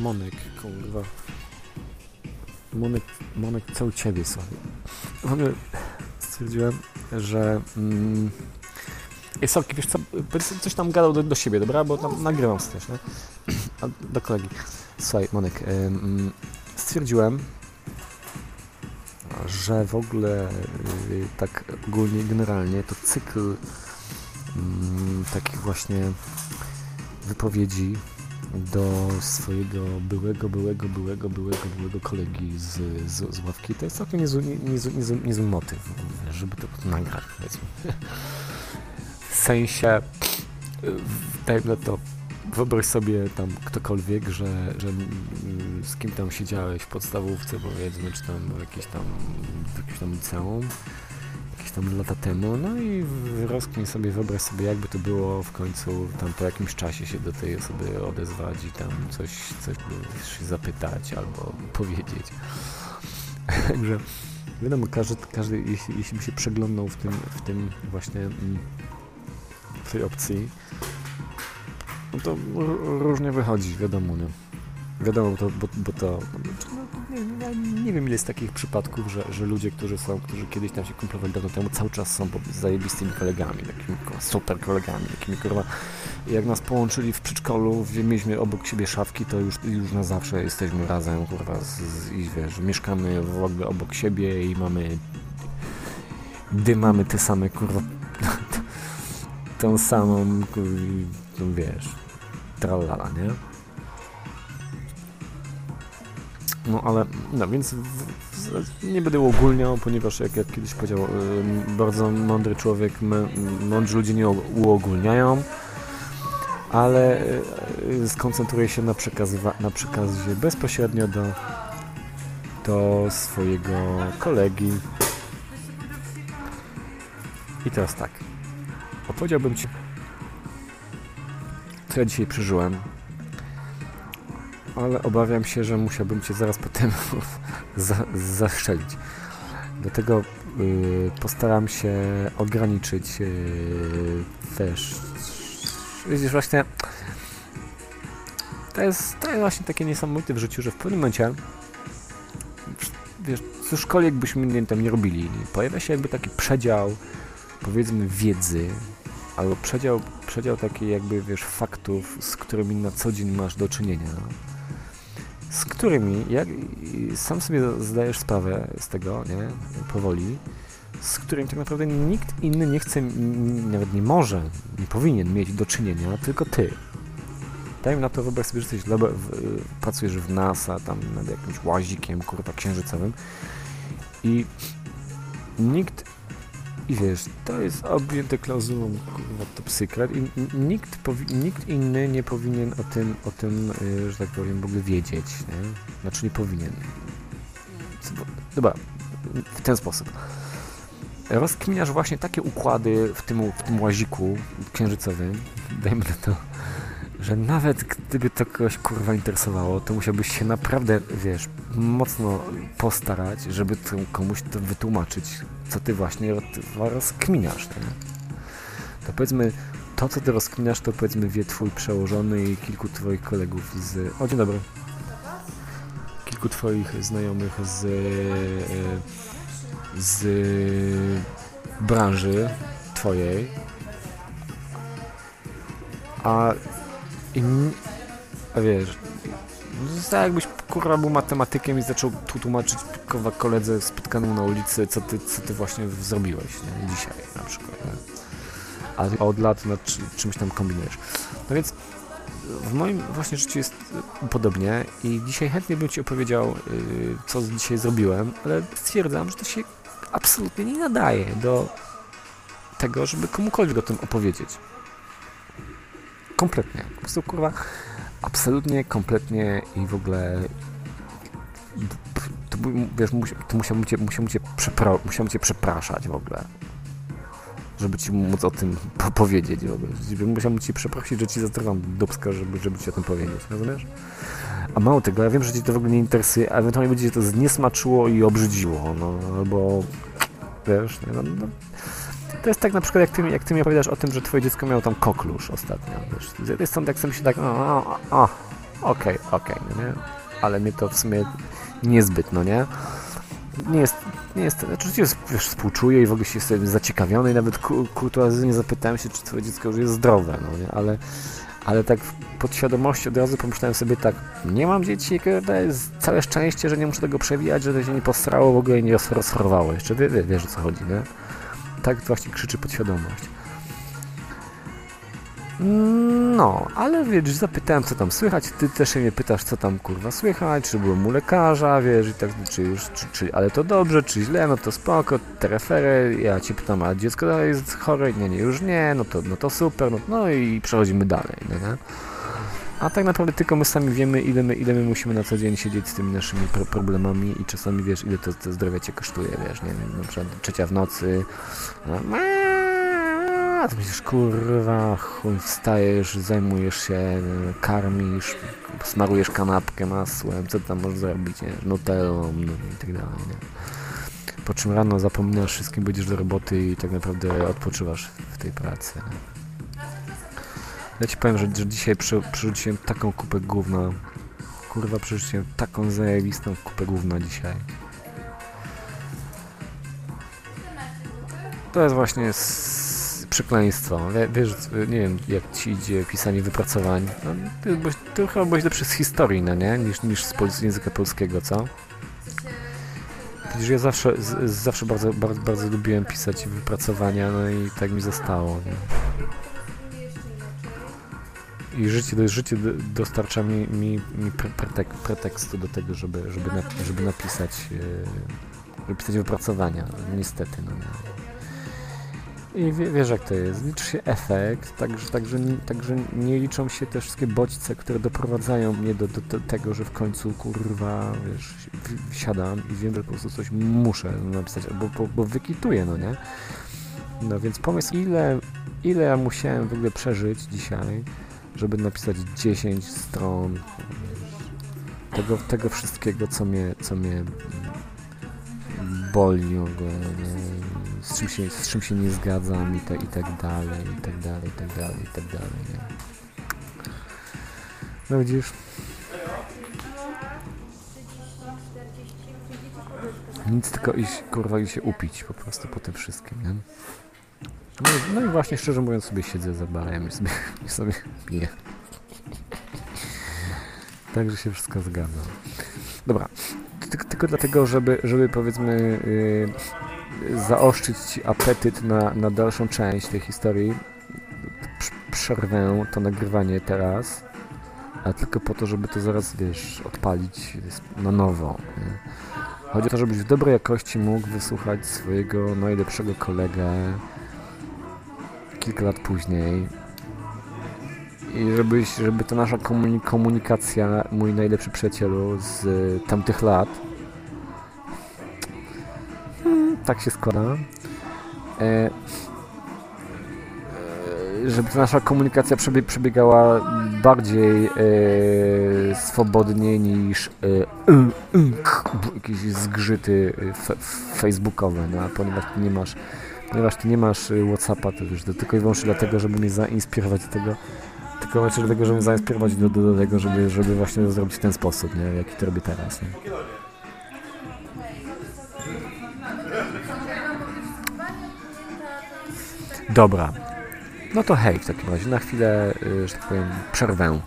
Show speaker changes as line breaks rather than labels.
Monek, kurwa. Monek, Monek, co u ciebie, sorry. W ogóle stwierdziłem, że... Mm, Ej, Sorki, wiesz co, coś tam gadał do, do siebie, dobra? Bo tam nagrywam coś, nie? A, do kolegi. Słuchaj, Monek, ym, stwierdziłem, że w ogóle y, tak ogólnie, generalnie to cykl mm, takich właśnie wypowiedzi do swojego byłego, byłego, byłego, byłego, byłego kolegi z, z, z ławki to jest całkiem niezły, niezły, niezły, niezły motyw, żeby to nagrać, powiedzmy. W sensie, dajmy to, wyobraź sobie tam ktokolwiek, że, że mm, z kim tam siedziałeś w podstawówce, powiedzmy, czy tam w jakieś tam, w jakimś tam liceum, tam lata temu, no i rozkmin sobie, wyobraź sobie, jakby to było w końcu tam po jakimś czasie się do tej osoby odezwać i tam coś, coś zapytać albo powiedzieć. Także wiadomo, każdy, każdy jeśli, jeśli by się przeglądał w tym, w tym właśnie mm, w tej opcji, no to różnie wychodzi, wiadomo, nie? Wiadomo, to, bo, bo to... No, nie, nie, wiem, ile jest takich przypadków, że, że ludzie, którzy są, którzy kiedyś tam się kumplowali dawno temu, cały czas są zajebistymi kolegami, takimi super kolegami, takimi kurwa... Jak nas połączyli w przedszkolu, mieliśmy obok siebie szafki, to już, już na zawsze jesteśmy razem, kurwa, z, z, i wiesz, mieszkamy w ogóle obok siebie i mamy... Gdy mamy te same, kurwa... tą samą, kurwa, wiesz, tralala, nie? No ale, no więc w, w, nie będę uogólniał, ponieważ jak, jak kiedyś powiedział y, bardzo mądry człowiek, my, mądrzy ludzie nie uogólniają, ale y, skoncentruję się na, na przekazie bezpośrednio do, do swojego kolegi. I teraz tak, opowiedziałbym Ci, co ja dzisiaj przeżyłem ale obawiam się, że musiałbym Cię zaraz potem za, zaszczelić. Dlatego y, postaram się ograniczyć y, też. Widzisz, właśnie to jest, to jest właśnie takie niesamowite w życiu, że w pewnym momencie wiesz, cokolwiek byśmy nie, tam nie robili, pojawia się jakby taki przedział powiedzmy wiedzy, albo przedział, przedział taki jakby, wiesz, faktów, z którymi na co dzień masz do czynienia z którymi, jak sam sobie zdajesz sprawę z tego, nie, powoli, z którymi tak naprawdę nikt inny nie chce, nawet nie może, nie powinien mieć do czynienia, tylko ty. Dajmy na to, wyobraź sobie, że jesteś, w, pracujesz w NASA, tam nad jakimś łazikiem, kurwa, księżycowym i nikt i wiesz, to jest objęte klauzulą kurwa, top secret i nikt, nikt inny nie powinien o tym, o tym, y, że tak powiem, w ogóle wiedzieć, nie? Znaczy nie powinien. Dobra, w ten sposób. Rozkminiasz właśnie takie układy w tym, w tym łaziku księżycowym, dajmy na to, że nawet gdyby to kogoś kurwa interesowało, to musiałbyś się naprawdę, wiesz, mocno postarać, żeby komuś to wytłumaczyć, co ty właśnie rozkminiasz. Tak? To powiedzmy, to co ty rozkminiasz, to powiedzmy wie twój przełożony i kilku twoich kolegów z... O, dzień dobry. Kilku twoich znajomych z... z branży twojej. A i wiesz, tak jakbyś kurwa był matematykiem i zaczął tu tłumaczyć kurwa koledze spotkanemu na ulicy, co ty, co ty właśnie zrobiłeś nie? dzisiaj na przykład. Nie? A od lat nad czymś tam kombinujesz. No więc w moim właśnie życiu jest podobnie i dzisiaj chętnie bym Ci opowiedział, yy, co dzisiaj zrobiłem, ale stwierdzam, że to się absolutnie nie nadaje do tego, żeby komukolwiek o tym opowiedzieć. Kompletnie. Po prostu kurwa absolutnie, kompletnie i w ogóle to, wiesz, to musiałbym cię, musiałbym cię, przepra musiałbym cię przepraszać w ogóle. Żeby ci móc o tym po powiedzieć w ogóle. Musiałbym cię przeprosić, że ci zatrwam dubska, żeby, żeby ci o tym powiedzieć, rozumiesz? A mało tego, ja wiem, że ci to w ogóle nie interesuje, a ewentualnie będzie cię to zniesmaczyło i obrzydziło, no, albo wiesz, nie, no, no to jest tak na przykład, jak ty, jak ty mi opowiadasz o tym, że twoje dziecko miało tam koklusz ostatnio. Wiesz, jest tam tak sobie się tak, o, o, o, okej, okej, no nie? Ale mnie to w sumie niezbyt, no nie? Nie jest, nie jest, znaczy jest, wiesz, współczuję i w ogóle się jestem zaciekawiony i nawet ku- kurtuazyjnie zapytałem się, czy twoje dziecko już jest zdrowe, no nie? Ale, ale tak w podświadomości od razu pomyślałem sobie tak, nie mam dzieci, kurde, jest całe szczęście, że nie muszę tego przewijać, że to się nie posrało w ogóle i nie roz- rozchorowało jeszcze, wie, wie, wiesz o co chodzi, nie? Tak właśnie krzyczy podświadomość. No, ale wiesz, zapytałem co tam słychać, ty też się mnie pytasz co tam kurwa słychać, czy byłem u lekarza, wiesz, i tak, czy już, czy, czy, ale to dobrze, czy źle, no to spoko, te refery, ja ci pytam, a dziecko jest chore? Nie, nie, już nie, no to, no to super, no, no i przechodzimy dalej, no nie? A tak naprawdę tylko my sami wiemy, ile my, ile my musimy na co dzień siedzieć z tymi naszymi pro problemami i czasami, wiesz, ile to, to zdrowie cię kosztuje, wiesz, nie wiem, na przykład trzecia w nocy, no, a ty myślisz, kurwa, chuj, wstajesz, zajmujesz się, karmisz, smarujesz kanapkę masłem, co tam możesz zrobić, nie? Nutellą, no i tak dalej, nie? Po czym rano zapominasz wszystkim, będziesz do roboty i tak naprawdę odpoczywasz w tej pracy. Nie? Ja ci powiem, że, że dzisiaj przy, przerzuciłem taką kupę gówna. Kurwa, przerzuciłem taką zajebistą kupę gówna dzisiaj. To jest właśnie przekleństwo. Wie- Wiesz, nie wiem, jak ci idzie pisanie wypracowań. No, ty, byś, ty chyba byłeś lepszy z historii, no nie? Niż, niż z pols- języka polskiego, co? Widzisz, ja zawsze, z, z- zawsze bardzo, bardzo, bardzo lubiłem pisać wypracowania, no i tak mi zostało. Nie? I życie, życie d- dostarcza mi, mi, mi pre, pretek, pretekstu do tego, żeby, żeby, na, żeby napisać e, żeby pisać wypracowania. Niestety, no. I wie, wiesz jak to jest, liczy się efekt, także, także, także nie liczą się te wszystkie bodźce, które doprowadzają mnie do, do, do tego, że w końcu kurwa, wiesz, wsiadam i wiem, że po prostu coś muszę napisać, bo, bo, bo wykituję, no nie? No więc pomysł, ile, ile ja musiałem w ogóle przeżyć dzisiaj, żeby napisać 10 stron tego, tego wszystkiego, co mnie, co mnie boli w ogóle, nie? z czym się, z czym się nie zgadzam i, tak i tak dalej, i tak dalej, i tak dalej, i tak dalej, nie? No widzisz? Nic tylko iść, kurwa, i się upić po prostu po tym wszystkim, nie? No, no i właśnie szczerze mówiąc sobie siedzę za barem i sobie, i sobie piję. Także się wszystko zgadza. Dobra, tylko, dlatego, żeby, żeby powiedzmy yy, zaoszczyć apetyt na, na dalszą część tej historii, prz- przerwę to nagrywanie teraz, a tylko po to, żeby to zaraz, wiesz, odpalić na nowo. Nie? Chodzi o to, żebyś w dobrej jakości mógł wysłuchać swojego najlepszego kolegę kilka lat później. I żebyś, żeby ta nasza komuni- komunikacja, mój najlepszy przyjacielu z y, tamtych lat, hmm, tak się składa, e, e, żeby ta nasza komunikacja przebie- przebiegała bardziej e, swobodnie niż y, y, jakieś zgrzyty facebookowe, no, ponieważ nie masz ponieważ ty nie masz y, Whatsappa, to wiesz, to tylko i wyłącznie dlatego, żeby mnie zainspirować do tego, tylko właśnie dlatego, żeby mnie zainspirować do, do, do tego, żeby, żeby właśnie to zrobić w ten sposób, nie, jaki to robię teraz, nie. Dobra. No to hej, w takim razie, na chwilę, y, że tak powiem, przerwę.